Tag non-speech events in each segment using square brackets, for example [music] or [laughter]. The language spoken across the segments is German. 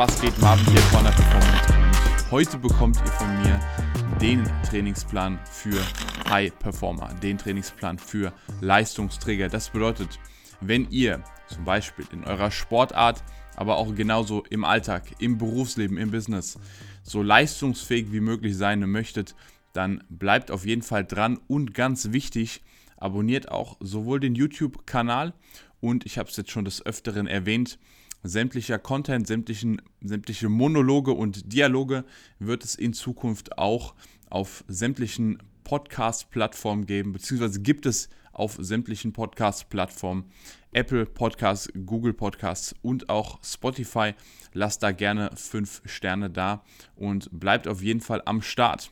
was geht? Marvin hier von der Performance. Heute bekommt ihr von mir den Trainingsplan für High Performer, den Trainingsplan für Leistungsträger. Das bedeutet, wenn ihr zum Beispiel in eurer Sportart, aber auch genauso im Alltag, im Berufsleben, im Business so leistungsfähig wie möglich sein möchtet, dann bleibt auf jeden Fall dran und ganz wichtig, abonniert auch sowohl den YouTube-Kanal und ich habe es jetzt schon des Öfteren erwähnt, sämtlicher Content, sämtlichen, sämtliche Monologe und Dialoge wird es in Zukunft auch auf sämtlichen Podcast-Plattformen geben, beziehungsweise gibt es auf sämtlichen Podcast-Plattformen, Apple Podcasts, Google Podcasts und auch Spotify. Lasst da gerne 5 Sterne da und bleibt auf jeden Fall am Start.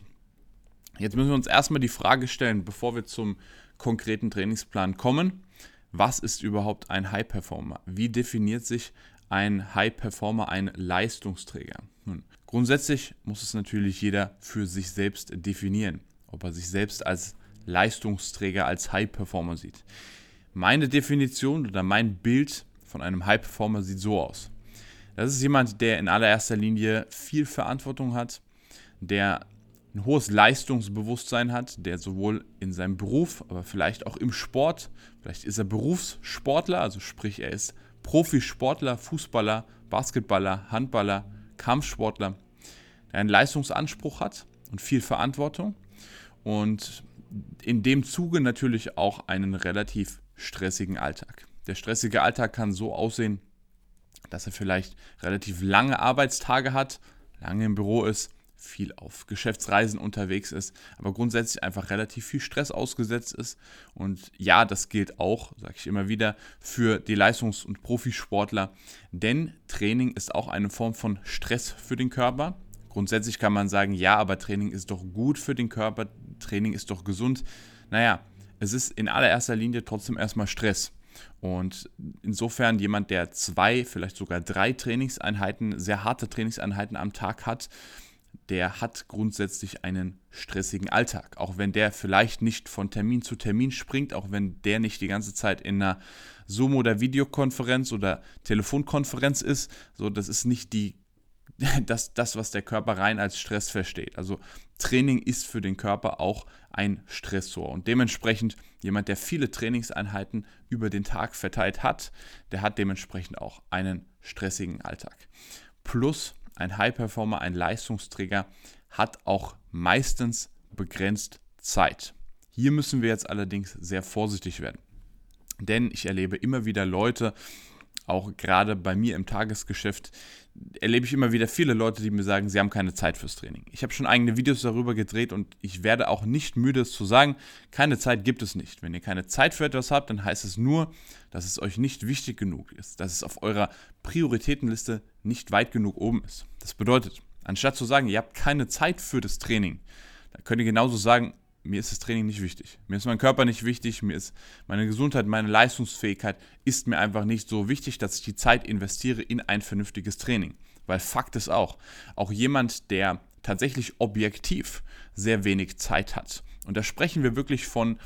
Jetzt müssen wir uns erstmal die Frage stellen, bevor wir zum konkreten Trainingsplan kommen. Was ist überhaupt ein High Performer? Wie definiert sich ein High Performer, ein Leistungsträger? Nun, grundsätzlich muss es natürlich jeder für sich selbst definieren, ob er sich selbst als Leistungsträger, als High Performer sieht. Meine Definition oder mein Bild von einem High Performer sieht so aus. Das ist jemand, der in allererster Linie viel Verantwortung hat, der ein hohes Leistungsbewusstsein hat, der sowohl in seinem Beruf, aber vielleicht auch im Sport, vielleicht ist er Berufssportler, also sprich er ist Profisportler, Fußballer, Basketballer, Handballer, Kampfsportler, der einen Leistungsanspruch hat und viel Verantwortung und in dem Zuge natürlich auch einen relativ stressigen Alltag. Der stressige Alltag kann so aussehen, dass er vielleicht relativ lange Arbeitstage hat, lange im Büro ist, viel auf Geschäftsreisen unterwegs ist, aber grundsätzlich einfach relativ viel Stress ausgesetzt ist. Und ja, das gilt auch, sage ich immer wieder, für die Leistungs- und Profisportler, denn Training ist auch eine Form von Stress für den Körper. Grundsätzlich kann man sagen, ja, aber Training ist doch gut für den Körper, Training ist doch gesund. Naja, es ist in allererster Linie trotzdem erstmal Stress. Und insofern jemand, der zwei, vielleicht sogar drei Trainingseinheiten, sehr harte Trainingseinheiten am Tag hat, der hat grundsätzlich einen stressigen Alltag. Auch wenn der vielleicht nicht von Termin zu Termin springt, auch wenn der nicht die ganze Zeit in einer Zoom- oder Videokonferenz oder Telefonkonferenz ist, so das ist nicht die [laughs] das, das, was der Körper rein als Stress versteht. Also Training ist für den Körper auch ein Stressor. Und dementsprechend jemand, der viele Trainingseinheiten über den Tag verteilt hat, der hat dementsprechend auch einen stressigen Alltag. Plus ein High-Performer, ein Leistungsträger hat auch meistens begrenzt Zeit. Hier müssen wir jetzt allerdings sehr vorsichtig werden. Denn ich erlebe immer wieder Leute, auch gerade bei mir im Tagesgeschäft, erlebe ich immer wieder viele Leute, die mir sagen, sie haben keine Zeit fürs Training. Ich habe schon eigene Videos darüber gedreht und ich werde auch nicht müde, es zu sagen, keine Zeit gibt es nicht. Wenn ihr keine Zeit für etwas habt, dann heißt es nur, dass es euch nicht wichtig genug ist, dass es auf eurer Prioritätenliste nicht weit genug oben ist. Das bedeutet, anstatt zu sagen, ihr habt keine Zeit für das Training, dann könnt ihr genauso sagen, mir ist das Training nicht wichtig. Mir ist mein Körper nicht wichtig, mir ist meine Gesundheit, meine Leistungsfähigkeit ist mir einfach nicht so wichtig, dass ich die Zeit investiere in ein vernünftiges Training. Weil Fakt ist auch, auch jemand, der tatsächlich objektiv sehr wenig Zeit hat, und da sprechen wir wirklich von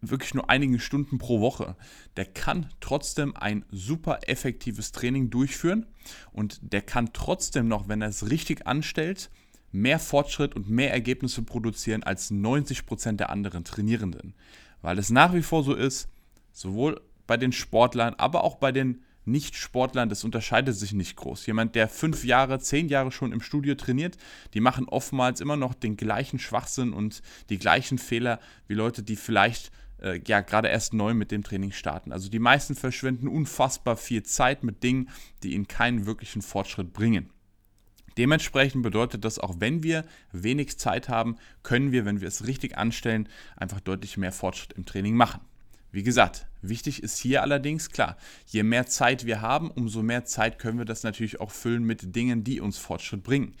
wirklich nur einigen Stunden pro Woche, der kann trotzdem ein super effektives Training durchführen und der kann trotzdem noch, wenn er es richtig anstellt, mehr Fortschritt und mehr Ergebnisse produzieren als 90% der anderen Trainierenden. Weil es nach wie vor so ist, sowohl bei den Sportlern, aber auch bei den Nicht-Sportlern, das unterscheidet sich nicht groß. Jemand, der fünf Jahre, zehn Jahre schon im Studio trainiert, die machen oftmals immer noch den gleichen Schwachsinn und die gleichen Fehler wie Leute, die vielleicht äh, ja gerade erst neu mit dem Training starten. Also die meisten verschwenden unfassbar viel Zeit mit Dingen, die ihnen keinen wirklichen Fortschritt bringen. Dementsprechend bedeutet das, auch wenn wir wenig Zeit haben, können wir, wenn wir es richtig anstellen, einfach deutlich mehr Fortschritt im Training machen. Wie gesagt, wichtig ist hier allerdings klar, je mehr Zeit wir haben, umso mehr Zeit können wir das natürlich auch füllen mit Dingen, die uns Fortschritt bringen.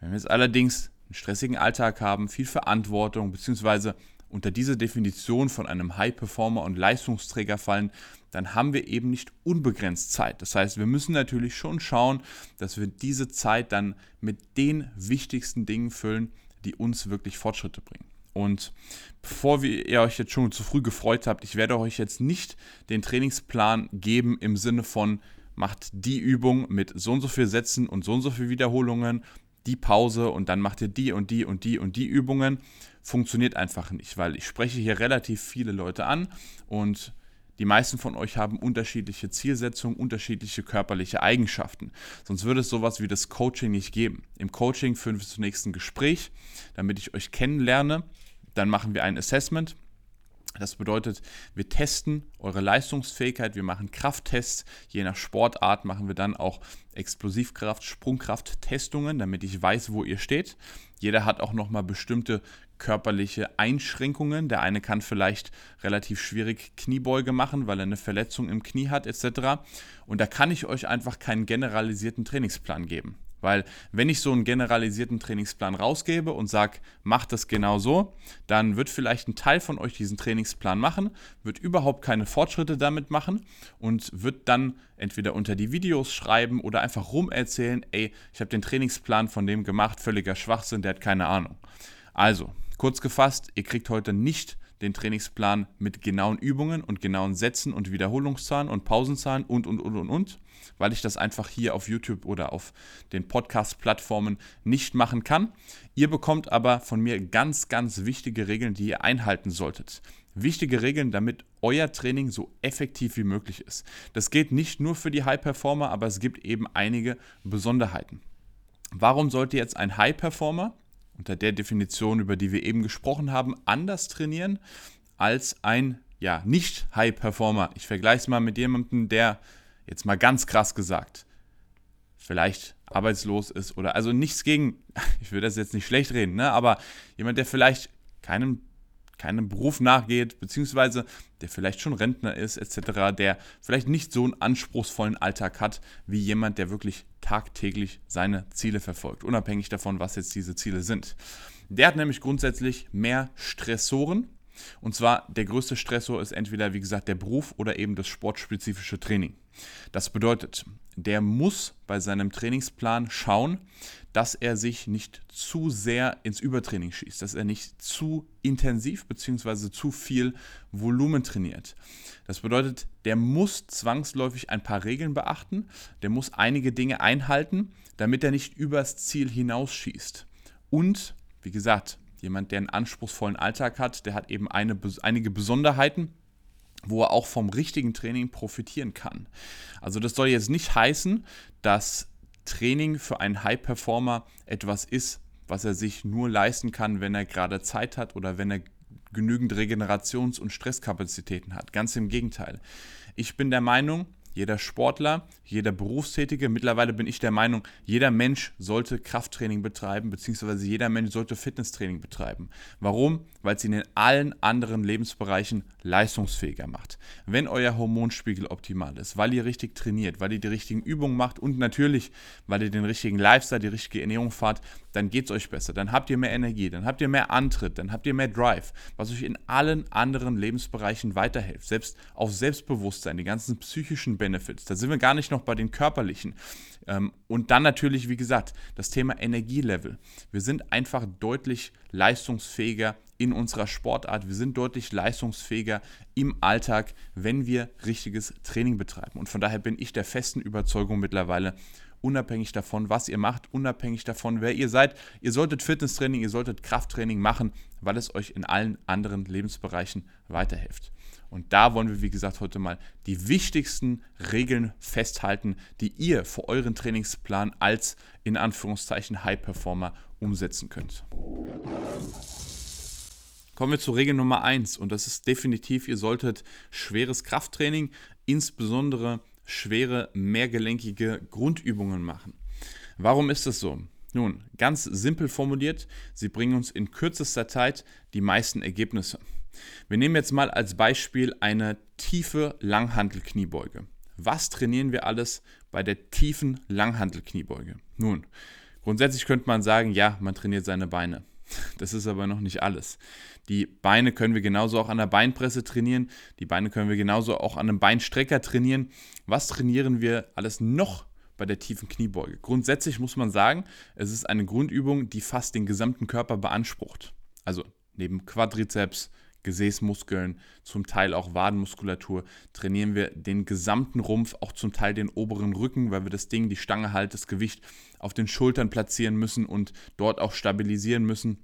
Wenn wir jetzt allerdings einen stressigen Alltag haben, viel Verantwortung, beziehungsweise unter diese Definition von einem High-Performer und Leistungsträger fallen, dann haben wir eben nicht unbegrenzt Zeit. Das heißt, wir müssen natürlich schon schauen, dass wir diese Zeit dann mit den wichtigsten Dingen füllen, die uns wirklich Fortschritte bringen. Und bevor ihr euch jetzt schon zu früh gefreut habt, ich werde euch jetzt nicht den Trainingsplan geben im Sinne von, macht die Übung mit so und so viel Sätzen und so und so viel Wiederholungen, die Pause und dann macht ihr die und die und die und die Übungen. Funktioniert einfach nicht, weil ich spreche hier relativ viele Leute an und die meisten von euch haben unterschiedliche Zielsetzungen, unterschiedliche körperliche Eigenschaften. Sonst würde es sowas wie das Coaching nicht geben. Im Coaching führen wir zunächst ein Gespräch, damit ich euch kennenlerne. Dann machen wir ein Assessment. Das bedeutet, wir testen eure Leistungsfähigkeit, wir machen Krafttests. Je nach Sportart machen wir dann auch Explosivkraft, Sprungkraft-Testungen, damit ich weiß, wo ihr steht. Jeder hat auch nochmal bestimmte körperliche Einschränkungen. Der eine kann vielleicht relativ schwierig Kniebeuge machen, weil er eine Verletzung im Knie hat etc. Und da kann ich euch einfach keinen generalisierten Trainingsplan geben. Weil wenn ich so einen generalisierten Trainingsplan rausgebe und sage, macht das genau so, dann wird vielleicht ein Teil von euch diesen Trainingsplan machen, wird überhaupt keine Fortschritte damit machen und wird dann entweder unter die Videos schreiben oder einfach rumerzählen, ey, ich habe den Trainingsplan von dem gemacht, völliger Schwachsinn, der hat keine Ahnung. Also, kurz gefasst, ihr kriegt heute nicht den Trainingsplan mit genauen Übungen und genauen Sätzen und Wiederholungszahlen und Pausenzahlen und, und, und, und, und, weil ich das einfach hier auf YouTube oder auf den Podcast-Plattformen nicht machen kann. Ihr bekommt aber von mir ganz, ganz wichtige Regeln, die ihr einhalten solltet. Wichtige Regeln, damit euer Training so effektiv wie möglich ist. Das geht nicht nur für die High-Performer, aber es gibt eben einige Besonderheiten. Warum sollte jetzt ein High-Performer unter der Definition, über die wir eben gesprochen haben, anders trainieren als ein ja, Nicht-High-Performer. Ich vergleiche es mal mit jemandem, der jetzt mal ganz krass gesagt, vielleicht arbeitslos ist oder also nichts gegen, [laughs] ich will das jetzt nicht schlecht reden, ne, aber jemand, der vielleicht keinen keinem Beruf nachgeht, beziehungsweise der vielleicht schon Rentner ist, etc., der vielleicht nicht so einen anspruchsvollen Alltag hat, wie jemand, der wirklich tagtäglich seine Ziele verfolgt, unabhängig davon, was jetzt diese Ziele sind. Der hat nämlich grundsätzlich mehr Stressoren. Und zwar der größte Stressor ist entweder, wie gesagt, der Beruf oder eben das sportspezifische Training. Das bedeutet, der muss bei seinem Trainingsplan schauen, dass er sich nicht zu sehr ins Übertraining schießt, dass er nicht zu intensiv bzw. zu viel Volumen trainiert. Das bedeutet, der muss zwangsläufig ein paar Regeln beachten, der muss einige Dinge einhalten, damit er nicht übers Ziel hinausschießt. Und, wie gesagt, jemand, der einen anspruchsvollen Alltag hat, der hat eben eine, einige Besonderheiten, wo er auch vom richtigen Training profitieren kann. Also das soll jetzt nicht heißen, dass Training für einen High-Performer etwas ist, was er sich nur leisten kann, wenn er gerade Zeit hat oder wenn er genügend Regenerations- und Stresskapazitäten hat. Ganz im Gegenteil. Ich bin der Meinung, jeder Sportler, jeder Berufstätige, mittlerweile bin ich der Meinung, jeder Mensch sollte Krafttraining betreiben, beziehungsweise jeder Mensch sollte Fitnesstraining betreiben. Warum? Weil es ihn in allen anderen Lebensbereichen leistungsfähiger macht. Wenn euer Hormonspiegel optimal ist, weil ihr richtig trainiert, weil ihr die richtigen Übungen macht und natürlich, weil ihr den richtigen Lifestyle, die richtige Ernährung fahrt, dann geht es euch besser. Dann habt ihr mehr Energie, dann habt ihr mehr Antritt, dann habt ihr mehr Drive, was euch in allen anderen Lebensbereichen weiterhilft. Selbst auf Selbstbewusstsein, die ganzen psychischen Benefits. Da sind wir gar nicht noch bei den körperlichen. Ähm, und dann natürlich, wie gesagt, das Thema Energielevel. Wir sind einfach deutlich leistungsfähiger in unserer Sportart. Wir sind deutlich leistungsfähiger im Alltag, wenn wir richtiges Training betreiben. Und von daher bin ich der festen Überzeugung mittlerweile, unabhängig davon, was ihr macht, unabhängig davon, wer ihr seid. Ihr solltet Fitnesstraining, ihr solltet Krafttraining machen, weil es euch in allen anderen Lebensbereichen weiterhilft. Und da wollen wir, wie gesagt, heute mal die wichtigsten Regeln festhalten, die ihr für euren Trainingsplan als in Anführungszeichen High Performer umsetzen könnt. Kommen wir zu Regel Nummer 1 und das ist definitiv, ihr solltet schweres Krafttraining, insbesondere schwere, mehrgelenkige Grundübungen machen. Warum ist das so? Nun, ganz simpel formuliert, sie bringen uns in kürzester Zeit die meisten Ergebnisse. Wir nehmen jetzt mal als Beispiel eine tiefe Langhantelkniebeuge. Was trainieren wir alles bei der tiefen Langhantelkniebeuge? Nun, grundsätzlich könnte man sagen, ja, man trainiert seine Beine. Das ist aber noch nicht alles. Die Beine können wir genauso auch an der Beinpresse trainieren. Die Beine können wir genauso auch an einem Beinstrecker trainieren. Was trainieren wir alles noch bei der tiefen Kniebeuge? Grundsätzlich muss man sagen, es ist eine Grundübung, die fast den gesamten Körper beansprucht. Also neben Quadrizeps, Gesäßmuskeln, zum Teil auch Wadenmuskulatur, trainieren wir den gesamten Rumpf, auch zum Teil den oberen Rücken, weil wir das Ding, die Stange halt, das Gewicht auf den Schultern platzieren müssen und dort auch stabilisieren müssen.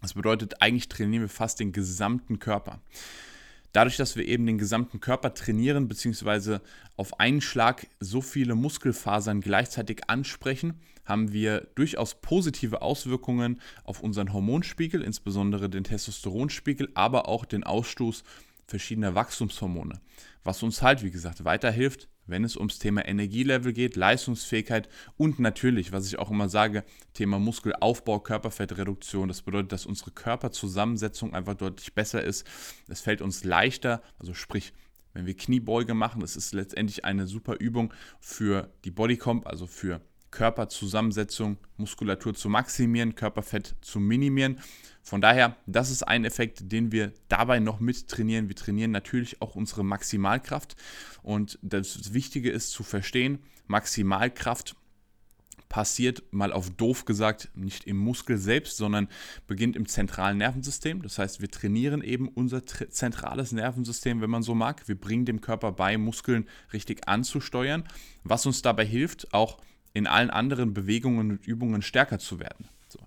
Das bedeutet, eigentlich trainieren wir fast den gesamten Körper. Dadurch, dass wir eben den gesamten Körper trainieren, beziehungsweise auf einen Schlag so viele Muskelfasern gleichzeitig ansprechen, haben wir durchaus positive Auswirkungen auf unseren Hormonspiegel, insbesondere den Testosteronspiegel, aber auch den Ausstoß verschiedener Wachstumshormone, was uns halt, wie gesagt, weiterhilft, wenn es ums Thema Energielevel geht, Leistungsfähigkeit und natürlich, was ich auch immer sage, Thema Muskelaufbau, Körperfettreduktion. Das bedeutet, dass unsere Körperzusammensetzung einfach deutlich besser ist. Es fällt uns leichter, also sprich, wenn wir Kniebeuge machen, das ist letztendlich eine super Übung für die Bodycomp, also für Körperzusammensetzung, Muskulatur zu maximieren, Körperfett zu minimieren. Von daher, das ist ein Effekt, den wir dabei noch mit trainieren. Wir trainieren natürlich auch unsere Maximalkraft. Und das Wichtige ist zu verstehen, Maximalkraft passiert, mal auf doof gesagt, nicht im Muskel selbst, sondern beginnt im zentralen Nervensystem. Das heißt, wir trainieren eben unser zentrales Nervensystem, wenn man so mag. Wir bringen dem Körper bei, Muskeln richtig anzusteuern, was uns dabei hilft, auch in allen anderen Bewegungen und Übungen stärker zu werden. So.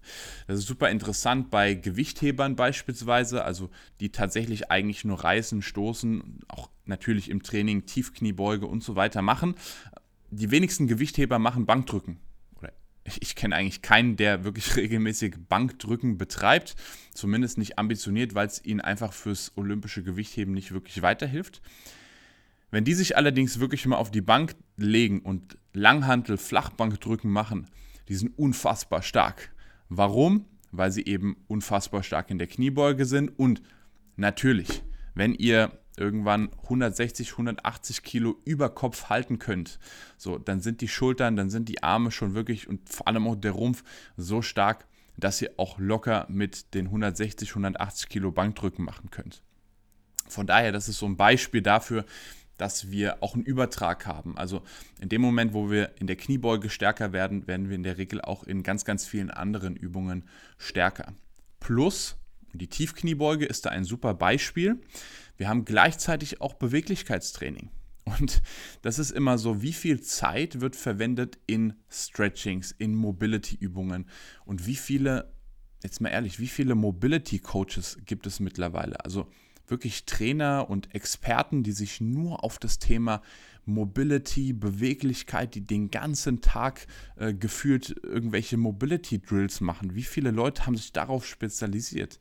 Das ist super interessant bei Gewichthebern beispielsweise, also die tatsächlich eigentlich nur reißen, stoßen, auch natürlich im Training Tiefkniebeuge und so weiter machen. Die wenigsten Gewichtheber machen Bankdrücken. Ich, ich kenne eigentlich keinen, der wirklich [laughs] regelmäßig Bankdrücken betreibt, zumindest nicht ambitioniert, weil es ihnen einfach fürs olympische Gewichtheben nicht wirklich weiterhilft. Wenn die sich allerdings wirklich mal auf die Bank legen und Langhantel, Flachbankdrücken machen, die sind unfassbar stark. Warum? Weil sie eben unfassbar stark in der Kniebeuge sind und natürlich, wenn ihr irgendwann 160, 180 Kilo über Kopf halten könnt, so, dann sind die Schultern, dann sind die Arme schon wirklich und vor allem auch der Rumpf so stark, dass ihr auch locker mit den 160, 180 Kilo Bankdrücken machen könnt. Von daher, das ist so ein Beispiel dafür, dass wir auch einen Übertrag haben. Also in dem Moment, wo wir in der Kniebeuge stärker werden, werden wir in der Regel auch in ganz, ganz vielen anderen Übungen stärker. Plus, die Tiefkniebeuge ist da ein super Beispiel. Wir haben gleichzeitig auch Beweglichkeitstraining. Und das ist immer so, wie viel Zeit wird verwendet in Stretchings, in Mobility-Übungen und wie viele, jetzt mal ehrlich, wie viele Mobility-Coaches gibt es mittlerweile? Also wirklich Trainer und Experten, die sich nur auf das Thema Mobility, Beweglichkeit, die den ganzen Tag äh, gefühlt irgendwelche Mobility Drills machen. Wie viele Leute haben sich darauf spezialisiert?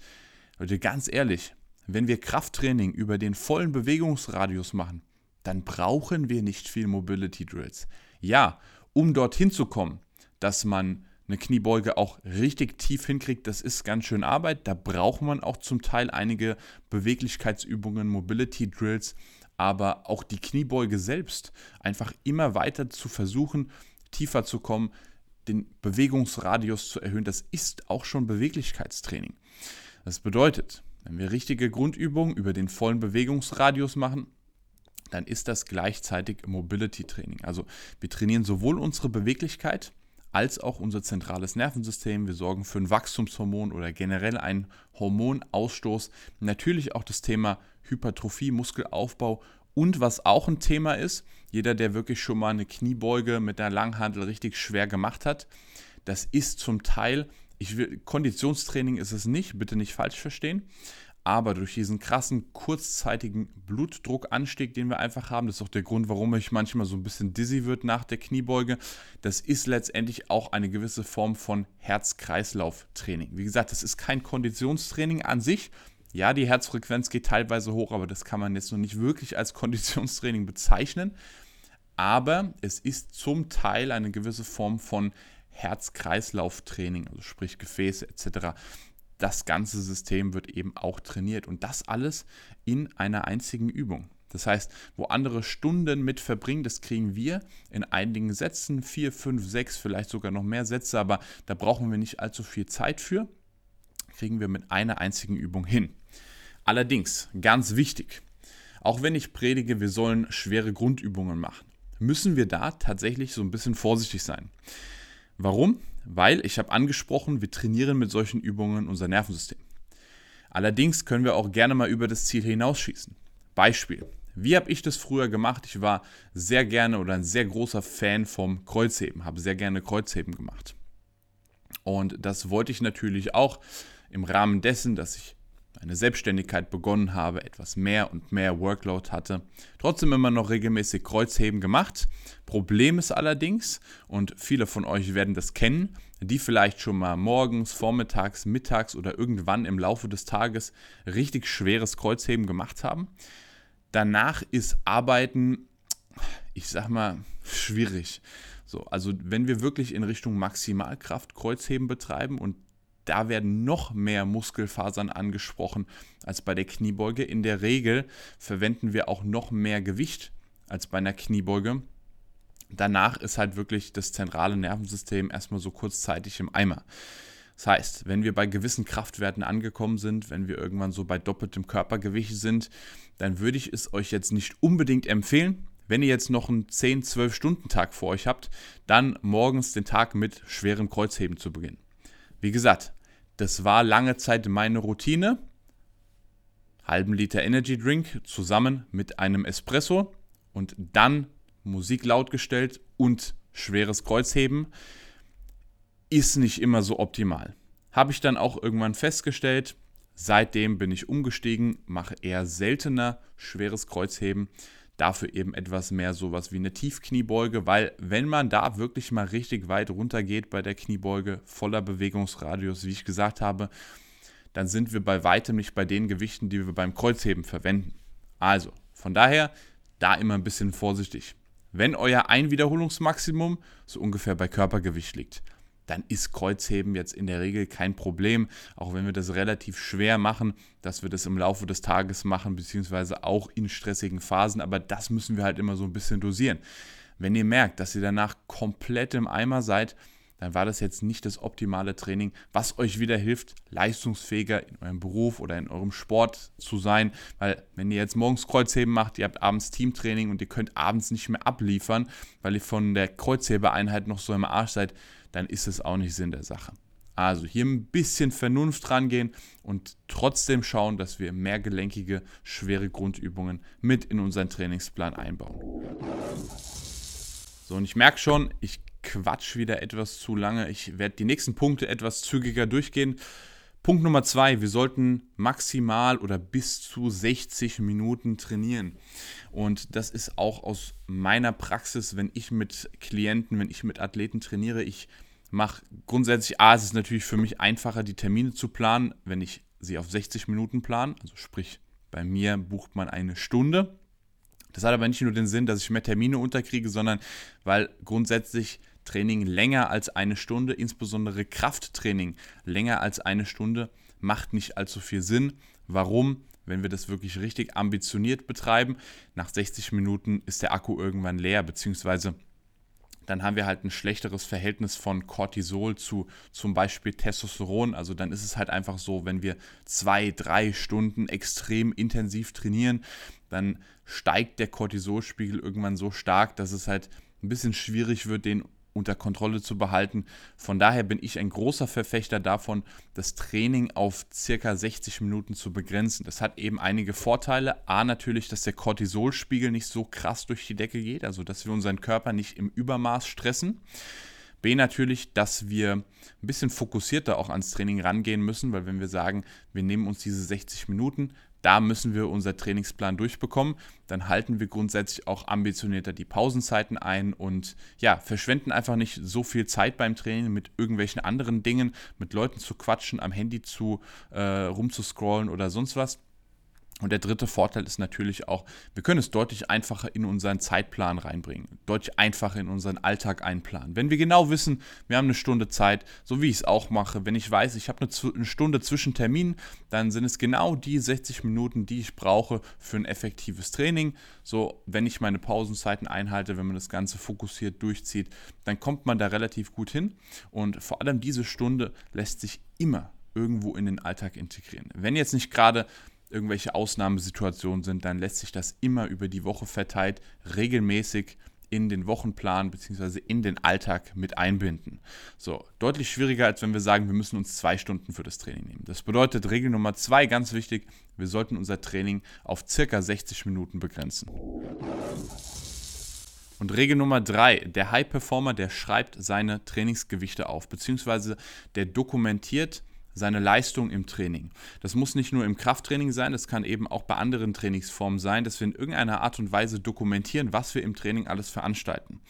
Leute, ganz ehrlich, wenn wir Krafttraining über den vollen Bewegungsradius machen, dann brauchen wir nicht viel Mobility Drills. Ja, um dorthin zu kommen, dass man eine Kniebeuge auch richtig tief hinkriegt, das ist ganz schön Arbeit. Da braucht man auch zum Teil einige Beweglichkeitsübungen, Mobility Drills, aber auch die Kniebeuge selbst einfach immer weiter zu versuchen, tiefer zu kommen, den Bewegungsradius zu erhöhen, das ist auch schon Beweglichkeitstraining. Das bedeutet, wenn wir richtige Grundübungen über den vollen Bewegungsradius machen, dann ist das gleichzeitig Mobility Training. Also wir trainieren sowohl unsere Beweglichkeit, als auch unser zentrales Nervensystem. Wir sorgen für ein Wachstumshormon oder generell einen Hormonausstoß. Natürlich auch das Thema Hypertrophie, Muskelaufbau und was auch ein Thema ist, jeder, der wirklich schon mal eine Kniebeuge mit einer Langhandel richtig schwer gemacht hat, das ist zum Teil, ich will, Konditionstraining ist es nicht, bitte nicht falsch verstehen, aber durch diesen krassen kurzzeitigen Blutdruckanstieg, den wir einfach haben, das ist auch der Grund, warum ich manchmal so ein bisschen dizzy wird nach der Kniebeuge, das ist letztendlich auch eine gewisse Form von Herz-Kreislauf-Training. Wie gesagt, das ist kein Konditionstraining an sich. Ja, die Herzfrequenz geht teilweise hoch, aber das kann man jetzt noch nicht wirklich als [laughs] Konditionstraining bezeichnen. Aber es ist zum Teil eine gewisse Form von Herz-Kreislauf-Training, also sprich Gefäße etc das ganze System wird eben auch trainiert und das alles in einer einzigen Übung. Das heißt, wo andere Stunden mit verbringen, das kriegen wir in einigen Sätzen, vier, fünf, sechs, vielleicht sogar noch mehr Sätze, aber da brauchen wir nicht allzu viel Zeit für, kriegen wir mit einer einzigen Übung hin. Allerdings, ganz wichtig, auch wenn ich predige, wir sollen schwere Grundübungen machen, müssen wir da tatsächlich so ein bisschen vorsichtig sein. Warum? Weil ich habe angesprochen, wir trainieren mit solchen Übungen unser Nervensystem. Allerdings können wir auch gerne mal über das Ziel hinausschießen. Beispiel. Wie habe ich das früher gemacht? Ich war sehr gerne oder ein sehr großer Fan vom Kreuzheben, habe sehr gerne Kreuzheben gemacht. Und das wollte ich natürlich auch im Rahmen dessen, dass ich eine Selbstständigkeit begonnen habe, etwas mehr und mehr Workload hatte, trotzdem immer noch regelmäßig Kreuzheben gemacht. Problem ist allerdings, und viele von euch werden das kennen, die vielleicht schon mal morgens, vormittags, mittags oder irgendwann im Laufe des Tages richtig schweres Kreuzheben gemacht haben. Danach ist Arbeiten, ich sag mal, schwierig. So, also wenn wir wirklich in Richtung Maximalkraft Kreuzheben betreiben und da werden noch mehr Muskelfasern angesprochen als bei der Kniebeuge. In der Regel verwenden wir auch noch mehr Gewicht als bei einer Kniebeuge. Danach ist halt wirklich das zentrale Nervensystem erstmal so kurzzeitig im Eimer. Das heißt, wenn wir bei gewissen Kraftwerten angekommen sind, wenn wir irgendwann so bei doppeltem Körpergewicht sind, dann würde ich es euch jetzt nicht unbedingt empfehlen, wenn ihr jetzt noch einen 10-12 Stunden Tag vor euch habt, dann morgens den Tag mit schwerem Kreuzheben zu beginnen. Wie gesagt, das war lange Zeit meine Routine. Halben Liter Energy Drink zusammen mit einem Espresso und dann Musik laut gestellt und schweres Kreuzheben ist nicht immer so optimal. Habe ich dann auch irgendwann festgestellt. Seitdem bin ich umgestiegen, mache eher seltener schweres Kreuzheben dafür eben etwas mehr sowas wie eine Tiefkniebeuge, weil wenn man da wirklich mal richtig weit runter geht bei der Kniebeuge, voller Bewegungsradius, wie ich gesagt habe, dann sind wir bei weitem nicht bei den Gewichten, die wir beim Kreuzheben verwenden. Also, von daher, da immer ein bisschen vorsichtig. Wenn euer Einwiederholungsmaximum so ungefähr bei Körpergewicht liegt, dann ist Kreuzheben jetzt in der Regel kein Problem, auch wenn wir das relativ schwer machen, dass wir das im Laufe des Tages machen, beziehungsweise auch in stressigen Phasen, aber das müssen wir halt immer so ein bisschen dosieren. Wenn ihr merkt, dass ihr danach komplett im Eimer seid, dann war das jetzt nicht das optimale Training, was euch wieder hilft, leistungsfähiger in eurem Beruf oder in eurem Sport zu sein. Weil wenn ihr jetzt morgens Kreuzheben macht, ihr habt abends Teamtraining und ihr könnt abends nicht mehr abliefern, weil ihr von der Kreuzhebeeinheit noch so im Arsch seid, dann ist es auch nicht Sinn der Sache. Also hier ein bisschen Vernunft rangehen und trotzdem schauen, dass wir mehrgelenkige, schwere Grundübungen mit in unseren Trainingsplan einbauen. So, und ich merke schon, ich quatsch wieder etwas zu lange. Ich werde die nächsten Punkte etwas zügiger durchgehen. Punkt Nummer zwei, wir sollten maximal oder bis zu 60 Minuten trainieren. Und das ist auch aus meiner Praxis, wenn ich mit Klienten, wenn ich mit Athleten trainiere. Ich mache grundsätzlich, A, es ist natürlich für mich einfacher, die Termine zu planen, wenn ich sie auf 60 Minuten plane. Also sprich, bei mir bucht man eine Stunde. Das hat aber nicht nur den Sinn, dass ich mehr Termine unterkriege, sondern weil grundsätzlich Training länger als eine Stunde, insbesondere Krafttraining länger als eine Stunde, macht nicht allzu viel Sinn. Warum? Wenn wir das wirklich richtig ambitioniert betreiben, nach 60 Minuten ist der Akku irgendwann leer, beziehungsweise dann haben wir halt ein schlechteres Verhältnis von Cortisol zu zum Beispiel Testosteron. Also dann ist es halt einfach so, wenn wir zwei, drei Stunden extrem intensiv trainieren, dann steigt der Cortisolspiegel irgendwann so stark, dass es halt ein bisschen schwierig wird, den unter Kontrolle zu behalten. Von daher bin ich ein großer Verfechter davon, das Training auf circa 60 Minuten zu begrenzen. Das hat eben einige Vorteile. A natürlich, dass der Cortisolspiegel nicht so krass durch die Decke geht, also dass wir unseren Körper nicht im Übermaß stressen. B natürlich, dass wir ein bisschen fokussierter auch ans Training rangehen müssen, weil wenn wir sagen, wir nehmen uns diese 60 Minuten, da müssen wir unser Trainingsplan durchbekommen. Dann halten wir grundsätzlich auch ambitionierter die Pausenzeiten ein und ja, verschwenden einfach nicht so viel Zeit beim Training mit irgendwelchen anderen Dingen, mit Leuten zu quatschen, am Handy zu äh, rumzuscrollen oder sonst was. Und der dritte Vorteil ist natürlich auch, wir können es deutlich einfacher in unseren Zeitplan reinbringen, deutlich einfacher in unseren Alltag einplanen. Wenn wir genau wissen, wir haben eine Stunde Zeit, so wie ich es auch mache, wenn ich weiß, ich habe eine, Stunde zwischen Terminen, dann sind es genau die 60 Minuten, die ich brauche für ein effektives Training. So, wenn ich meine Pausenzeiten einhalte, wenn man das Ganze fokussiert durchzieht, dann kommt man da relativ gut hin. Und vor allem diese Stunde lässt sich immer irgendwo in den Alltag integrieren. Wenn jetzt nicht gerade irgendwelche Ausnahmesituationen sind, dann lässt sich das immer über die Woche verteilt regelmäßig in den Wochenplan bzw. in den Alltag mit einbinden. So, deutlich schwieriger, als wenn wir sagen, wir müssen uns zwei Stunden für das Training nehmen. Das bedeutet, Regel Nummer zwei, ganz wichtig, wir sollten unser Training auf circa 60 Minuten begrenzen. Und Regel Nummer drei, der High Performer, der schreibt seine Trainingsgewichte auf, beziehungsweise der dokumentiert seine Leistung im Training. Das muss nicht nur im Krafttraining sein, das kann eben auch bei anderen Trainingsformen sein, dass wir in irgendeiner Art und Weise dokumentieren, was wir im Training alles veranstalten.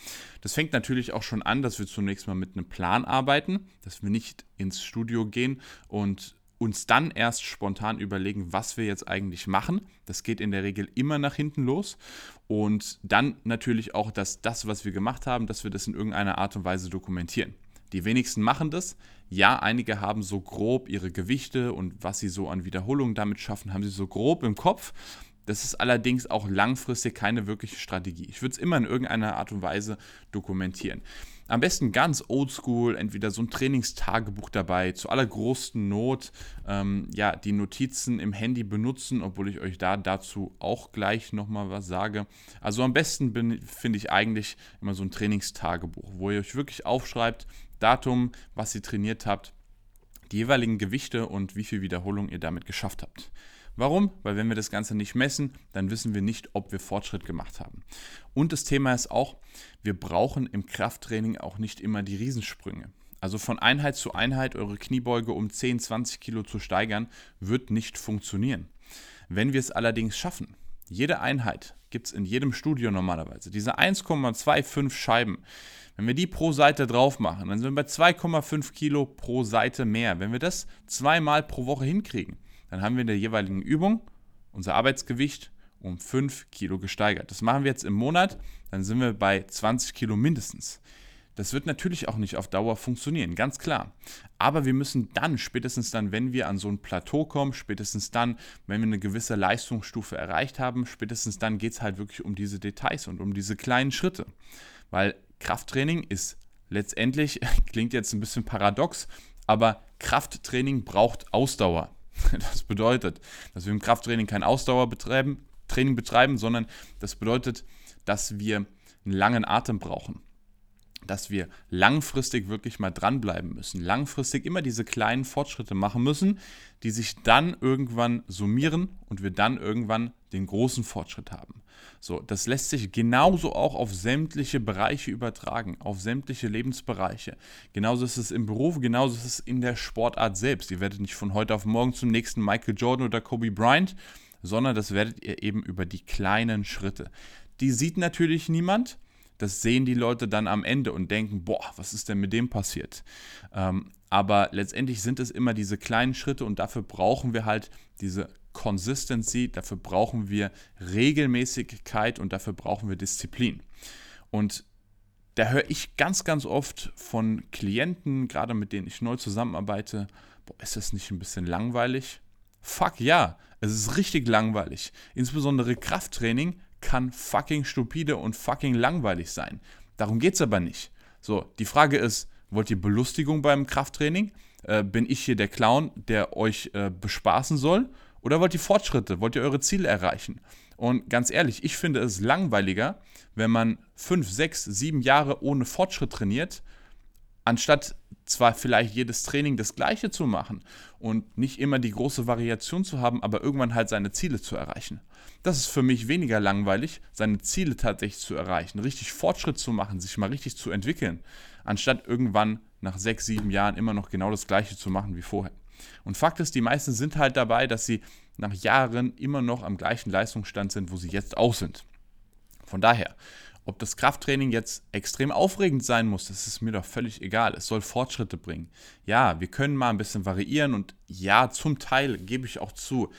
Das fängt natürlich auch schon an, dass wir zunächst mal mit einem Plan arbeiten, dass wir nicht ins Studio gehen und uns dann erst spontan überlegen, was wir jetzt eigentlich machen. Das geht in der Regel immer nach hinten los. Und dann natürlich auch, dass das, was wir gemacht haben, dass wir das in irgendeiner Art und Weise dokumentieren. Die wenigsten machen das. Ja, einige haben so grob ihre Gewichte und was sie so an Wiederholungen damit schaffen, haben sie so grob im Kopf. Das ist allerdings auch langfristig keine wirkliche Strategie. Ich würde es immer in irgendeiner Art und Weise dokumentieren. Am besten ganz oldschool, entweder so ein Trainingstagebuch dabei, zu allergrößten Not ähm, ja, die Notizen im Handy benutzen, obwohl ich euch da dazu auch gleich nochmal was sage. Also am besten finde ich eigentlich immer so ein Trainingstagebuch, wo ihr euch wirklich aufschreibt, Datum, was ihr trainiert habt, die jeweiligen Gewichte und wie viel Wiederholung ihr damit geschafft habt. Warum? Weil wenn wir das Ganze nicht messen, dann wissen wir nicht, ob wir Fortschritt gemacht haben. Und das Thema ist auch, wir brauchen im Krafttraining auch nicht immer die Riesensprünge. Also von Einheit zu Einheit eure Kniebeuge um 10, 20 Kilo zu steigern, wird nicht funktionieren. Wenn wir es allerdings schaffen, jede Einheit gibt es in jedem Studio normalerweise, diese 1,25 Scheiben, wenn wir die pro Seite drauf machen, dann sind wir bei 2,5 Kilo pro Seite mehr. Wenn wir das zweimal pro Woche hinkriegen, dann haben wir in der jeweiligen Übung unser Arbeitsgewicht um 5 Kilo gesteigert. Das machen wir jetzt im Monat, dann sind wir bei 20 Kilo mindestens. Das wird natürlich auch nicht auf Dauer funktionieren, ganz klar. Aber wir müssen dann, spätestens dann, wenn wir an so ein Plateau kommen, spätestens dann, wenn wir eine gewisse Leistungsstufe erreicht haben, spätestens dann geht es halt wirklich um diese Details und um diese kleinen Schritte. Weil Krafttraining ist letztendlich, [laughs] klingt jetzt ein bisschen paradox, aber Krafttraining braucht Ausdauer. [laughs] Das bedeutet, dass wir im Krafttraining kein Ausdauertraining betreiben, sondern das bedeutet, dass wir einen langen Atem brauchen. Dass wir langfristig wirklich mal dranbleiben müssen. Langfristig immer diese kleinen Fortschritte machen müssen, die sich dann irgendwann summieren und wir dann irgendwann den großen Fortschritt haben. So, das lässt sich genauso auch auf sämtliche Bereiche übertragen, auf sämtliche Lebensbereiche. Genauso ist es im Beruf, genauso ist es in der Sportart selbst. Ihr werdet nicht von heute auf morgen zum nächsten Michael Jordan oder Kobe Bryant, sondern das werdet ihr eben über die kleinen Schritte. Die sieht natürlich niemand. Das sehen die Leute dann am Ende und denken, boah, was ist denn mit dem passiert? Ähm, aber letztendlich sind es immer diese kleinen Schritte und dafür brauchen wir halt diese Consistency, dafür brauchen wir Regelmäßigkeit und dafür brauchen wir Disziplin. Und da höre ich ganz, ganz oft von Klienten, gerade mit denen ich neu zusammenarbeite, boah, ist das nicht ein bisschen langweilig? Fuck ja, es ist richtig langweilig. Insbesondere Krafttraining kann fucking stupide und fucking langweilig sein. Darum geht es aber nicht. So, die Frage ist, wollt ihr Belustigung beim Krafttraining? Äh, bin ich hier der Clown, der euch äh, bespaßen soll? Oder wollt ihr Fortschritte? Wollt ihr eure Ziele erreichen? Und ganz ehrlich, ich finde es langweiliger, wenn man fünf, sechs, sieben Jahre ohne Fortschritt trainiert, anstatt zwar vielleicht jedes Training das gleiche zu machen und nicht immer die große Variation zu haben, aber irgendwann halt seine Ziele zu erreichen. Das ist für mich weniger langweilig, seine Ziele tatsächlich zu erreichen, richtig Fortschritt zu machen, sich mal richtig zu entwickeln, anstatt irgendwann nach sechs, sieben Jahren immer noch genau das gleiche zu machen wie vorher. Und Fakt ist, die meisten sind halt dabei, dass sie nach Jahren immer noch am gleichen Leistungsstand sind, wo sie jetzt auch sind. Von daher, ob das Krafttraining jetzt extrem aufregend sein muss, das ist mir doch völlig egal. Es soll Fortschritte bringen. Ja, wir können mal ein bisschen variieren und ja, zum Teil gebe ich auch zu,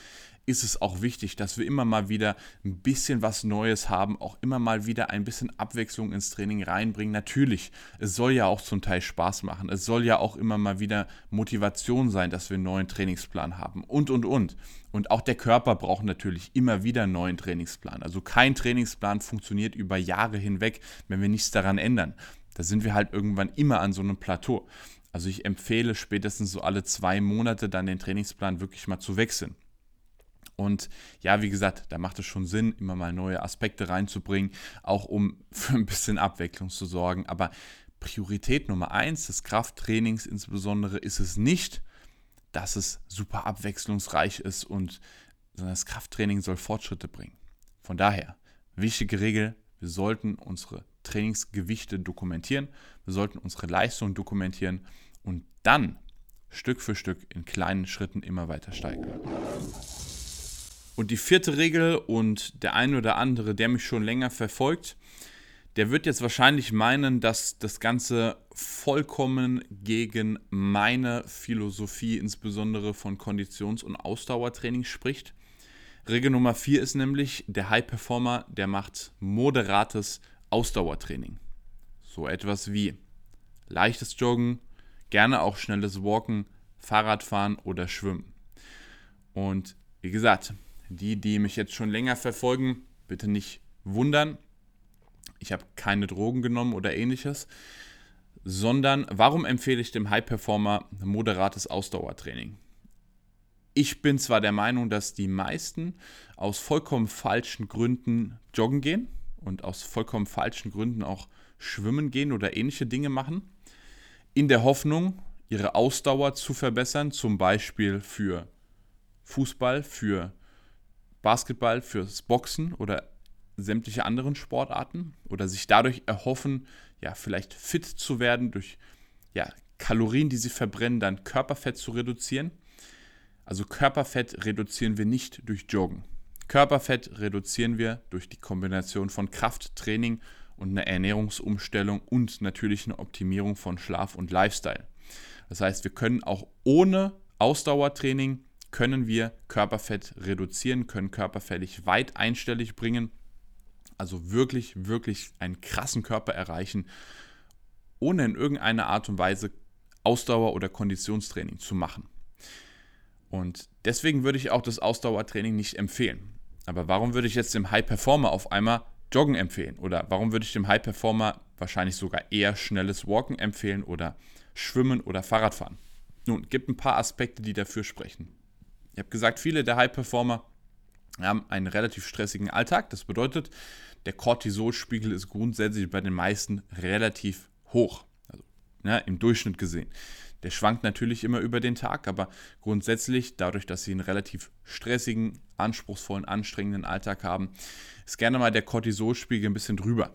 ist es auch wichtig, dass wir immer mal wieder ein bisschen was Neues haben, auch immer mal wieder ein bisschen Abwechslung ins Training reinbringen. Natürlich, es soll ja auch zum Teil Spaß machen. Es soll ja auch immer mal wieder Motivation sein, dass wir einen neuen Trainingsplan haben und, und, und. Und auch der Körper braucht natürlich immer wieder einen neuen Trainingsplan. Also kein Trainingsplan funktioniert über Jahre hinweg, wenn wir nichts daran ändern. Da sind wir halt irgendwann immer an so einem Plateau. Also ich empfehle spätestens so alle zwei Monate dann den Trainingsplan wirklich mal zu wechseln. Und ja, wie gesagt, da macht es schon Sinn, immer mal neue Aspekte reinzubringen, auch um [laughs] für ein bisschen Abwechslung zu sorgen. Aber Priorität Nummer eins des Krafttrainings insbesondere ist es nicht, dass es super abwechslungsreich ist und das Krafttraining soll Fortschritte bringen. Von daher, wichtige Regel, wir sollten unsere Trainingsgewichte dokumentieren, wir sollten unsere Leistung dokumentieren und dann Stück für Stück in kleinen Schritten immer weiter steigern. Und die vierte Regel und der ein oder andere, der mich schon länger verfolgt, der wird jetzt wahrscheinlich meinen, dass das Ganze vollkommen gegen meine Philosophie, insbesondere von Konditions- und Ausdauertraining spricht. Regel Nummer 4 ist nämlich, der High Performer, der macht moderates Ausdauertraining. So etwas wie leichtes Joggen, gerne auch schnelles Walken, Fahrradfahren oder Schwimmen. Und wie gesagt, die, die mich jetzt schon länger verfolgen, bitte nicht wundern. Ich habe keine Drogen genommen oder ähnliches, sondern warum empfehle ich dem High Performer moderates Ausdauertraining? Ich bin zwar der Meinung, dass die meisten aus vollkommen falschen Gründen joggen gehen und aus vollkommen falschen Gründen auch schwimmen gehen oder ähnliche Dinge machen, in der Hoffnung, ihre Ausdauer zu verbessern, zum Beispiel für Fußball, für Basketball, fürs Boxen oder sämtliche anderen Sportarten oder sich dadurch erhoffen, ja, vielleicht fit zu werden, durch ja, Kalorien, die sie verbrennen, dann Körperfett zu reduzieren. Also Körperfett reduzieren wir nicht durch Joggen. Körperfett reduzieren wir durch die Kombination von Krafttraining und einer Ernährungsumstellung und natürlich eine Optimierung von Schlaf und Lifestyle. Das heißt, wir können auch ohne Ausdauertraining können wir Körperfett reduzieren, können Körperfett weit einstellig bringen, also wirklich, wirklich einen krassen Körper erreichen, ohne in irgendeiner Art und Weise Ausdauer- oder Konditionstraining zu machen. Und deswegen würde ich auch das Ausdauertraining nicht empfehlen. Aber warum würde ich jetzt dem High Performer auf einmal Joggen empfehlen? Oder warum würde ich dem High Performer wahrscheinlich sogar eher schnelles Walken empfehlen oder Schwimmen oder Fahrradfahren? Nun, gibt ein paar Aspekte, die dafür sprechen. Ich habe gesagt, viele der High-Performer haben einen relativ stressigen Alltag. Das bedeutet, der Cortisolspiegel ist grundsätzlich bei den meisten relativ hoch. Also ne, im Durchschnitt gesehen. Der schwankt natürlich immer über den Tag, aber grundsätzlich, dadurch, dass sie einen relativ stressigen, anspruchsvollen, anstrengenden Alltag haben, ist gerne mal der Cortisolspiegel ein bisschen drüber.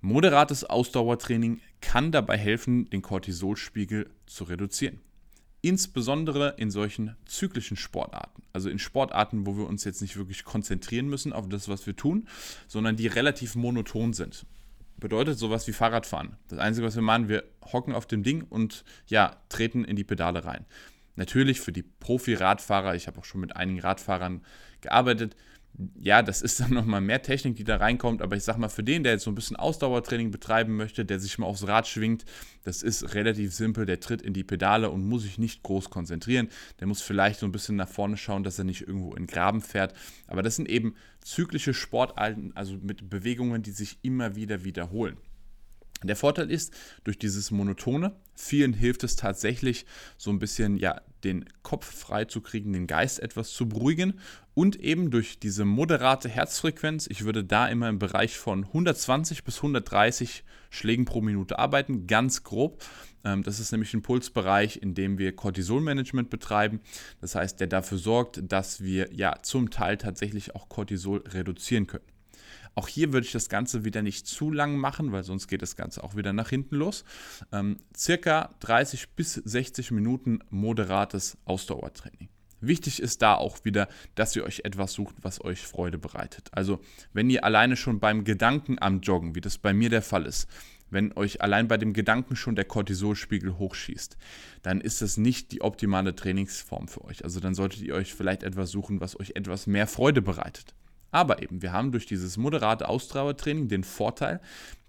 Moderates Ausdauertraining kann dabei helfen, den Cortisolspiegel zu reduzieren insbesondere in solchen zyklischen Sportarten. Also in Sportarten, wo wir uns jetzt nicht wirklich konzentrieren müssen auf das, was wir tun, sondern die relativ monoton sind. Bedeutet sowas wie Fahrradfahren. Das Einzige, was wir machen, wir hocken auf dem Ding und ja, treten in die Pedale rein. Natürlich für die Profi-Radfahrer, ich habe auch schon mit einigen Radfahrern gearbeitet, ja, das ist dann nochmal mehr Technik, die da reinkommt, aber ich sag mal, für den, der jetzt so ein bisschen Ausdauertraining betreiben möchte, der sich mal aufs Rad schwingt, das ist relativ simpel, der tritt in die Pedale und muss sich nicht groß konzentrieren. Der muss vielleicht so ein bisschen nach vorne schauen, dass er nicht irgendwo in Graben fährt. Aber das sind eben zyklische Sportarten, also mit Bewegungen, die sich immer wieder wiederholen. Der Vorteil ist, durch dieses Monotone, vielen hilft es tatsächlich, so ein bisschen ja, den Kopf frei zu kriegen, den Geist etwas zu beruhigen und eben durch diese moderate Herzfrequenz, ich würde da immer im Bereich von 120 bis 130 Schlägen pro Minute arbeiten, ganz grob. Ähm, das ist nämlich ein Pulsbereich, in dem wir Cortisolmanagement betreiben. Das heißt, der dafür sorgt, dass wir ja zum Teil tatsächlich auch Cortisol reduzieren können. Auch hier würde ich das Ganze wieder nicht zu lang machen, weil sonst geht das Ganze auch wieder nach hinten los. Ähm, circa 30 bis 60 Minuten moderates Ausdauertraining. Wichtig ist da auch wieder, dass ihr euch etwas sucht, was euch Freude bereitet. Also wenn ihr alleine schon beim Gedanken am Joggen, wie das bei mir der Fall ist, wenn euch allein bei dem Gedanken schon der Cortisolspiegel hochschießt, dann ist das nicht die optimale Trainingsform für euch. Also dann solltet ihr euch vielleicht etwas suchen, was euch etwas mehr Freude bereitet. Aber eben, wir haben durch dieses moderate Ausdauertraining den Vorteil,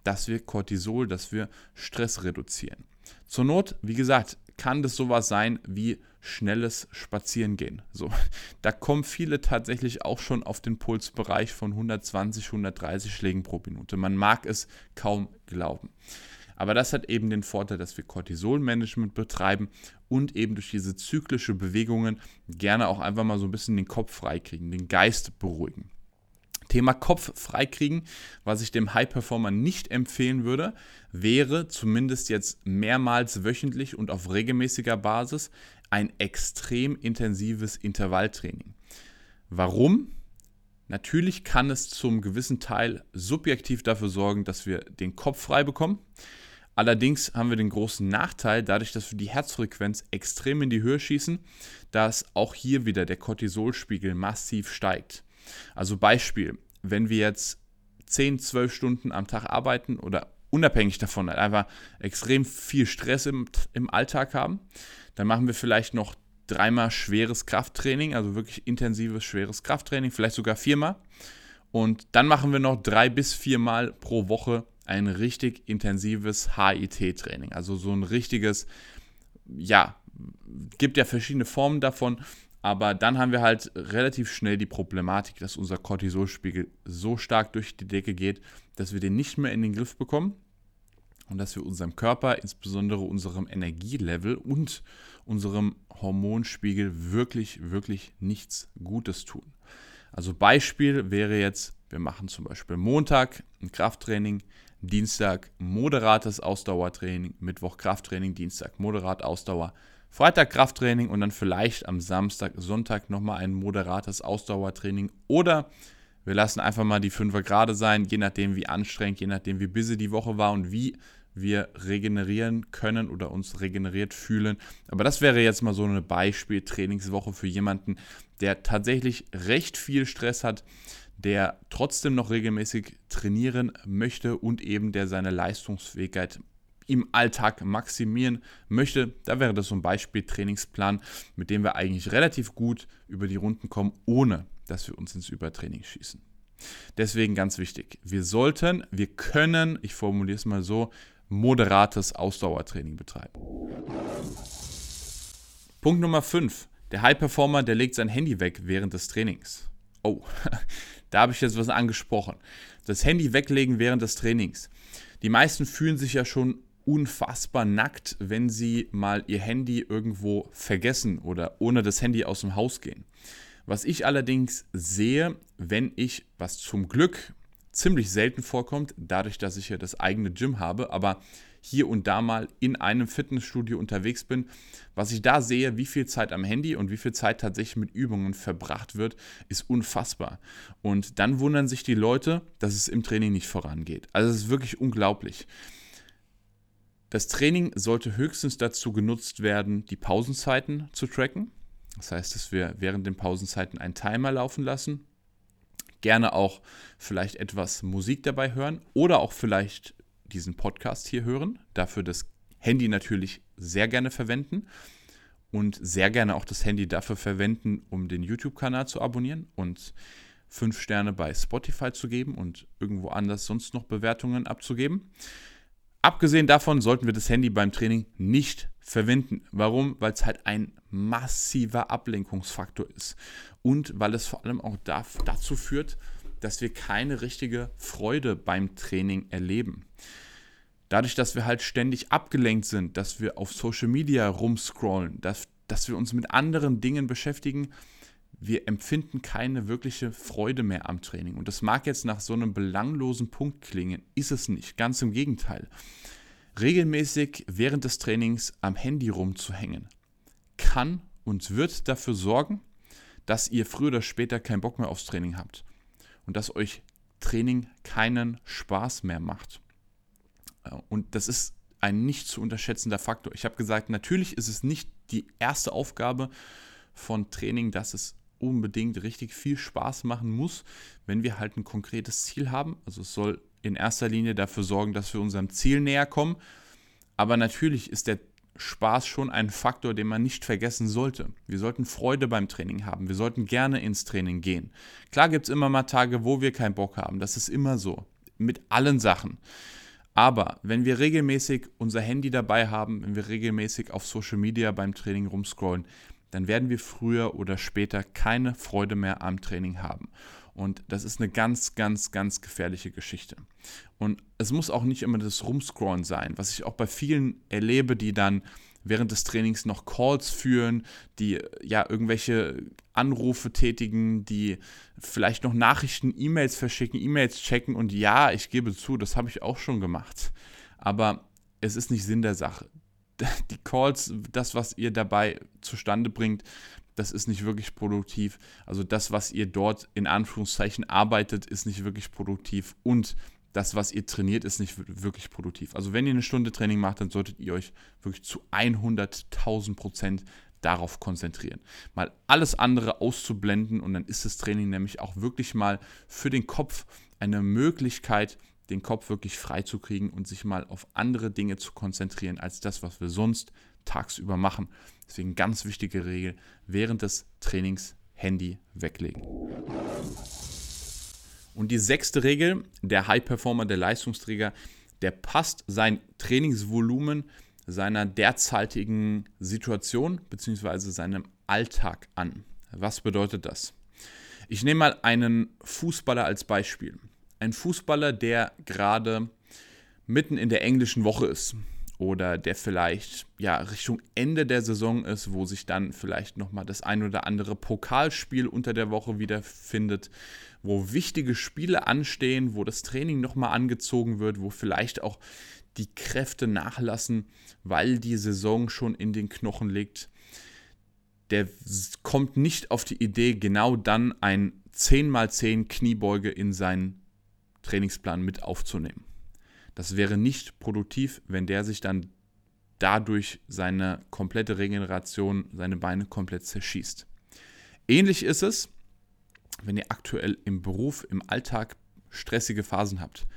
dass wir Cortisol, dass wir Stress reduzieren. Zur Not, wie gesagt, kann das sowas sein wie schnelles Spazierengehen. So, [laughs] da kommen viele tatsächlich auch schon auf den Pulsbereich von 120, 130 Schlägen pro Minute. Man mag es kaum glauben. Aber das hat eben den Vorteil, dass wir Cortisol-Management betreiben und eben durch diese zyklische Bewegungen gerne auch einfach mal so ein bisschen den Kopf freikriegen, den Geist beruhigen. Thema Kopf freikriegen, was ich dem High Performer nicht empfehlen würde, wäre zumindest jetzt mehrmals wöchentlich und auf regelmäßiger Basis ein extrem intensives Intervalltraining. Warum? Natürlich kann es zum gewissen Teil subjektiv dafür sorgen, dass wir den Kopf frei bekommen. Allerdings haben wir den großen Nachteil, dadurch, dass wir die Herzfrequenz extrem in die Höhe schießen, dass auch hier wieder der Cortisolspiegel massiv steigt. Also Beispiel, wenn wir jetzt 10, 12 Stunden am Tag arbeiten oder unabhängig davon einfach extrem viel Stress im, im Alltag haben, dann machen wir vielleicht noch dreimal schweres Krafttraining, also wirklich intensives, schweres Krafttraining, vielleicht sogar viermal. Und dann machen wir noch drei bis viermal pro Woche ein richtig intensives HIT-Training. Also so ein richtiges, ja, gibt ja verschiedene Formen davon, aber dann haben wir halt relativ schnell die Problematik, dass unser Cortisolspiegel so stark durch die Decke geht, dass wir den nicht mehr in den Griff bekommen und dass wir unserem Körper, insbesondere unserem Energielevel und unserem Hormonspiegel wirklich, wirklich nichts Gutes tun. Also Beispiel wäre jetzt, wir machen zum Beispiel Montag ein Krafttraining, Dienstag moderates Ausdauertraining, Mittwoch Krafttraining, Dienstag moderat Ausdauer, Freitag Krafttraining und dann vielleicht am Samstag, Sonntag nochmal ein moderates Ausdauertraining oder wir lassen einfach mal die Fünfer gerade sein, je nachdem wie anstrengend, je nachdem wie busy die Woche war und wie wir regenerieren können oder uns regeneriert fühlen. Aber das wäre jetzt mal so eine Beispiel-Trainingswoche für jemanden, der tatsächlich recht viel Stress hat, der trotzdem noch regelmäßig trainieren möchte und eben der seine Leistungsfähigkeit im Alltag maximieren möchte. Da wäre das so ein Beispiel-Trainingsplan, mit dem wir eigentlich relativ gut über die Runden kommen, ohne dass wir uns ins Übertraining schießen. Deswegen ganz wichtig, wir sollten, wir können, ich formuliere es mal so, moderates Ausdauertraining betreiben. Punkt Nummer 5. Der High Performer, der legt sein Handy weg während des Trainings. Oh, [laughs] da habe ich jetzt was angesprochen. Das Handy weglegen während des Trainings. Die meisten fühlen sich ja schon unfassbar nackt, wenn sie mal ihr Handy irgendwo vergessen oder ohne das Handy aus dem Haus gehen. Was ich allerdings sehe, wenn ich, was zum Glück ziemlich selten vorkommt, dadurch, dass ich ja das eigene Gym habe, aber hier und da mal in einem Fitnessstudio unterwegs bin, was ich da sehe, wie viel Zeit am Handy und wie viel Zeit tatsächlich mit Übungen verbracht wird, ist unfassbar. Und dann wundern sich die Leute, dass es im Training nicht vorangeht. Also es ist wirklich unglaublich. Das Training sollte höchstens dazu genutzt werden, die Pausenzeiten zu tracken. Das heißt, dass wir während den Pausenzeiten einen Timer laufen lassen gerne auch vielleicht etwas Musik dabei hören oder auch vielleicht diesen Podcast hier hören. Dafür das Handy natürlich sehr gerne verwenden und sehr gerne auch das Handy dafür verwenden, um den YouTube-Kanal zu abonnieren und fünf Sterne bei Spotify zu geben und irgendwo anders sonst noch Bewertungen abzugeben. Abgesehen davon sollten wir das Handy beim Training nicht verwenden. Warum? Weil es halt ein massiver Ablenkungsfaktor ist und weil es vor allem auch dazu führt, dass wir keine richtige Freude beim Training erleben. Dadurch, dass wir halt ständig abgelenkt sind, dass wir auf Social Media rumscrollen, dass, dass wir uns mit anderen Dingen beschäftigen, wir empfinden keine wirkliche Freude mehr am Training. Und das mag jetzt nach so einem belanglosen Punkt klingen, ist es nicht, ganz im Gegenteil. Regelmäßig während des Trainings am Handy rumzuhängen kann und wird dafür sorgen, dass ihr früher oder später keinen Bock mehr aufs Training habt und dass euch Training keinen Spaß mehr macht. Äh, und das ist ein nicht zu unterschätzender Faktor. Ich habe gesagt, natürlich ist es nicht die erste Aufgabe von Training, dass es unbedingt richtig viel Spaß machen muss, wenn wir halt ein konkretes Ziel haben. Also es soll in erster Linie dafür sorgen, dass wir unserem Ziel näher kommen. Aber natürlich ist der Spaß schon ein Faktor, den man nicht vergessen sollte. Wir sollten Freude beim Training haben. Wir sollten gerne ins Training gehen. Klar gibt es immer mal Tage, wo wir keinen Bock haben. Das ist immer so. Mit allen Sachen. Aber wenn wir regelmäßig unser Handy dabei haben, wenn wir regelmäßig auf Social Media beim Training rumscrollen, dann werden wir früher oder später keine Freude mehr am Training haben. Und das ist eine ganz, ganz, ganz gefährliche Geschichte. Und es muss auch nicht immer das Rumscrollen sein, was ich auch bei vielen erlebe, die dann während des Trainings noch Calls führen, die ja irgendwelche Anrufe tätigen, die vielleicht noch Nachrichten, E-Mails verschicken, E-Mails checken und ja, ich gebe zu, das habe ich auch schon gemacht. Aber es ist nicht Sinn der Sache. [laughs] Die Calls, das, was ihr dabei zustande bringt, das ist nicht wirklich produktiv. Also das, was ihr dort in Anführungszeichen arbeitet, ist nicht wirklich produktiv und das, was ihr trainiert, ist nicht wirklich produktiv. Also wenn ihr eine Stunde Training macht, dann solltet ihr euch wirklich zu 100.000 Prozent darauf konzentrieren. Mal alles andere auszublenden und dann ist das Training nämlich auch wirklich mal für den Kopf eine Möglichkeit, den Kopf wirklich frei zu kriegen und sich mal auf andere Dinge zu konzentrieren, als das, was wir sonst tagsüber machen. Deswegen ganz wichtige Regel, während des Trainings Handy weglegen. Und die sechste Regel, der High Performer, der Leistungsträger, der passt sein Trainingsvolumen seiner derzeitigen Situation bzw. seinem Alltag an. Was bedeutet das? Ich nehme mal einen Fußballer als Beispiel. Ein Fußballer, der gerade mitten in der englischen Woche ist oder der vielleicht ja Richtung Ende der Saison ist, wo sich dann vielleicht noch mal das ein oder andere Pokalspiel unter der Woche wiederfindet, wo wichtige Spiele anstehen, wo das Training noch mal angezogen wird, wo vielleicht auch die Kräfte nachlassen, weil die Saison schon in den Knochen liegt. Der kommt nicht auf die Idee, genau dann ein 10x10 Kniebeuge in seinen Trainingsplan mit aufzunehmen. Das wäre nicht produktiv, wenn der sich dann dadurch seine komplette Regeneration, seine Beine komplett zerschießt. Ähnlich ist es, wenn ihr aktuell im Beruf, im Alltag stressige Phasen habt,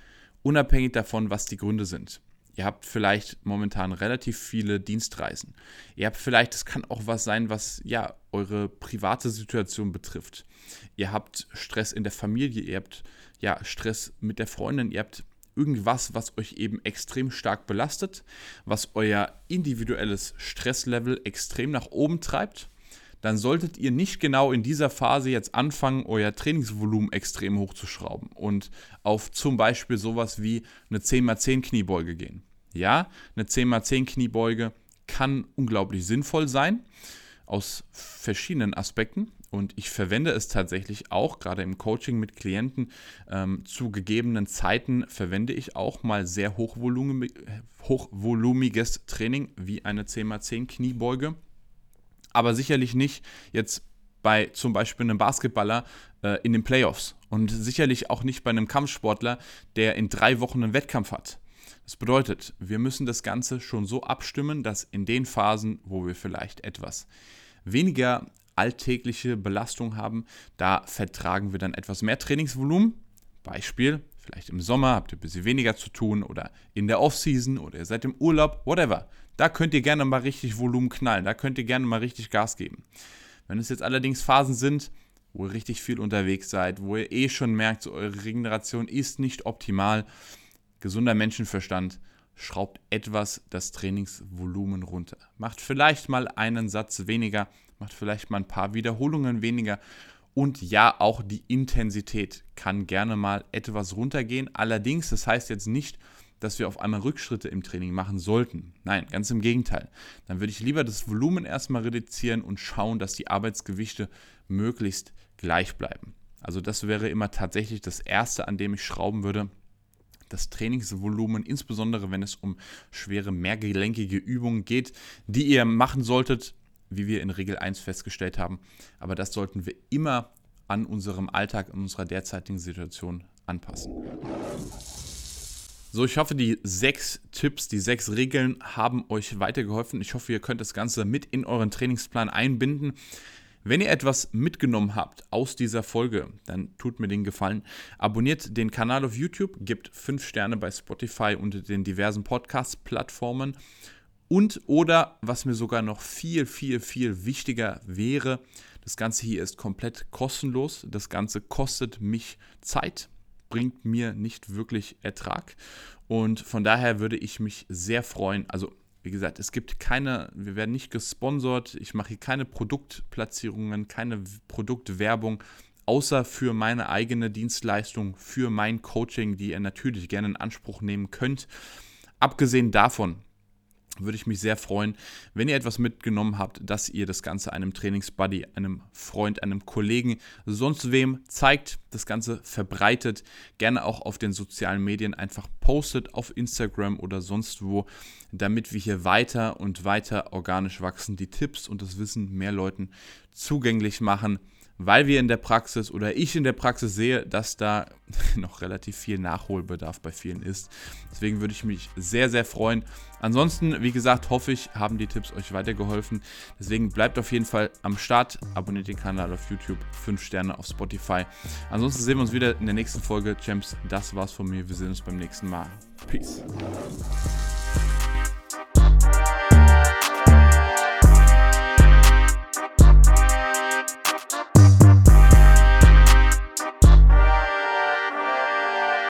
unabhängig davon, was die Gründe sind. Ihr habt vielleicht momentan relativ viele Dienstreisen. Ihr habt vielleicht, es kann auch was sein, was ja eure private Situation betrifft. Ihr habt Stress in der Familie, ihr habt ja Stress mit der Freundin, ihr habt irgendwas, was euch eben extrem stark belastet, was euer individuelles Stresslevel extrem nach oben treibt, dann solltet ihr nicht genau in dieser Phase jetzt anfangen, euer Trainingsvolumen extrem hochzuschrauben und auf zum Beispiel sowas wie eine 10x10 Kniebeuge gehen. Ja, eine 10x10 Kniebeuge kann unglaublich sinnvoll sein aus verschiedenen Aspekten und ich verwende es tatsächlich auch, gerade im Coaching mit Klienten, ähm, zu gegebenen Zeiten verwende ich auch mal sehr hochvolumig, hochvolumiges Training wie eine 10x10 Kniebeuge. Aber sicherlich nicht jetzt bei zum Beispiel einem Basketballer äh, in den Playoffs und sicherlich auch nicht bei einem Kampfsportler, der in drei Wochen einen Wettkampf hat. Das bedeutet, wir müssen das Ganze schon so abstimmen, dass in den Phasen, wo wir vielleicht etwas weniger alltägliche Belastung haben, da vertragen wir dann etwas mehr Trainingsvolumen. Beispiel, vielleicht im Sommer habt ihr ein bisschen weniger zu tun oder in der Offseason oder ihr seid im Urlaub, whatever. Da könnt ihr gerne mal richtig Volumen knallen, da könnt ihr gerne mal richtig Gas geben. Wenn es jetzt allerdings Phasen sind, wo ihr richtig viel unterwegs seid, wo ihr eh schon merkt, so eure Regeneration ist nicht optimal, gesunder Menschenverstand, schraubt etwas das Trainingsvolumen runter. Macht vielleicht mal einen Satz weniger, macht vielleicht mal ein paar Wiederholungen weniger. Und ja, auch die Intensität kann gerne mal etwas runtergehen. Allerdings, das heißt jetzt nicht, dass wir auf einmal Rückschritte im Training machen sollten. Nein, ganz im Gegenteil. Dann würde ich lieber das Volumen erstmal reduzieren und schauen, dass die Arbeitsgewichte möglichst gleich bleiben. Also das wäre immer tatsächlich das Erste, an dem ich schrauben würde. Das Trainingsvolumen, insbesondere wenn es um schwere mehrgelenkige Übungen geht, die ihr machen solltet, wie wir in Regel 1 festgestellt haben. Aber das sollten wir immer an unserem Alltag, an unserer derzeitigen Situation anpassen. So, ich hoffe, die sechs Tipps, die sechs Regeln haben euch weitergeholfen. Ich hoffe, ihr könnt das Ganze mit in euren Trainingsplan einbinden. Wenn ihr etwas mitgenommen habt aus dieser Folge, dann tut mir den Gefallen. Abonniert den Kanal auf YouTube, gebt 5 Sterne bei Spotify und den diversen Podcast-Plattformen und oder, was mir sogar noch viel, viel, viel wichtiger wäre, das Ganze hier ist komplett kostenlos. Das Ganze kostet mich Zeit, bringt mir nicht wirklich Ertrag. Und von daher würde ich mich sehr freuen. Also, wie gesagt, es gibt keine, wir werden nicht gesponsert. Ich mache hier keine Produktplatzierungen, keine Produktwerbung außer für meine eigene Dienstleistung, für mein Coaching, die ihr natürlich gerne in Anspruch nehmen könnt. Abgesehen davon würde ich mich sehr freuen, wenn ihr etwas mitgenommen habt, dass ihr das Ganze einem Trainingsbuddy, einem Freund, einem Kollegen, sonst wem zeigt, das Ganze verbreitet, gerne auch auf den sozialen Medien einfach postet, auf Instagram oder sonst wo, damit wir hier weiter und weiter organisch wachsen, die Tipps und das Wissen mehr Leuten zugänglich machen weil wir in der Praxis oder ich in der Praxis sehe, dass da [laughs] noch relativ viel Nachholbedarf bei vielen ist. Deswegen würde ich mich sehr, sehr freuen. Ansonsten, wie gesagt, hoffe ich, haben die Tipps euch weitergeholfen. Deswegen bleibt auf jeden Fall am Start, abonniert den Kanal auf YouTube, 5 Sterne auf Spotify. Ansonsten sehen wir uns wieder in der nächsten Folge. Champs, das war's von mir. Wir sehen uns beim nächsten Mal. Peace.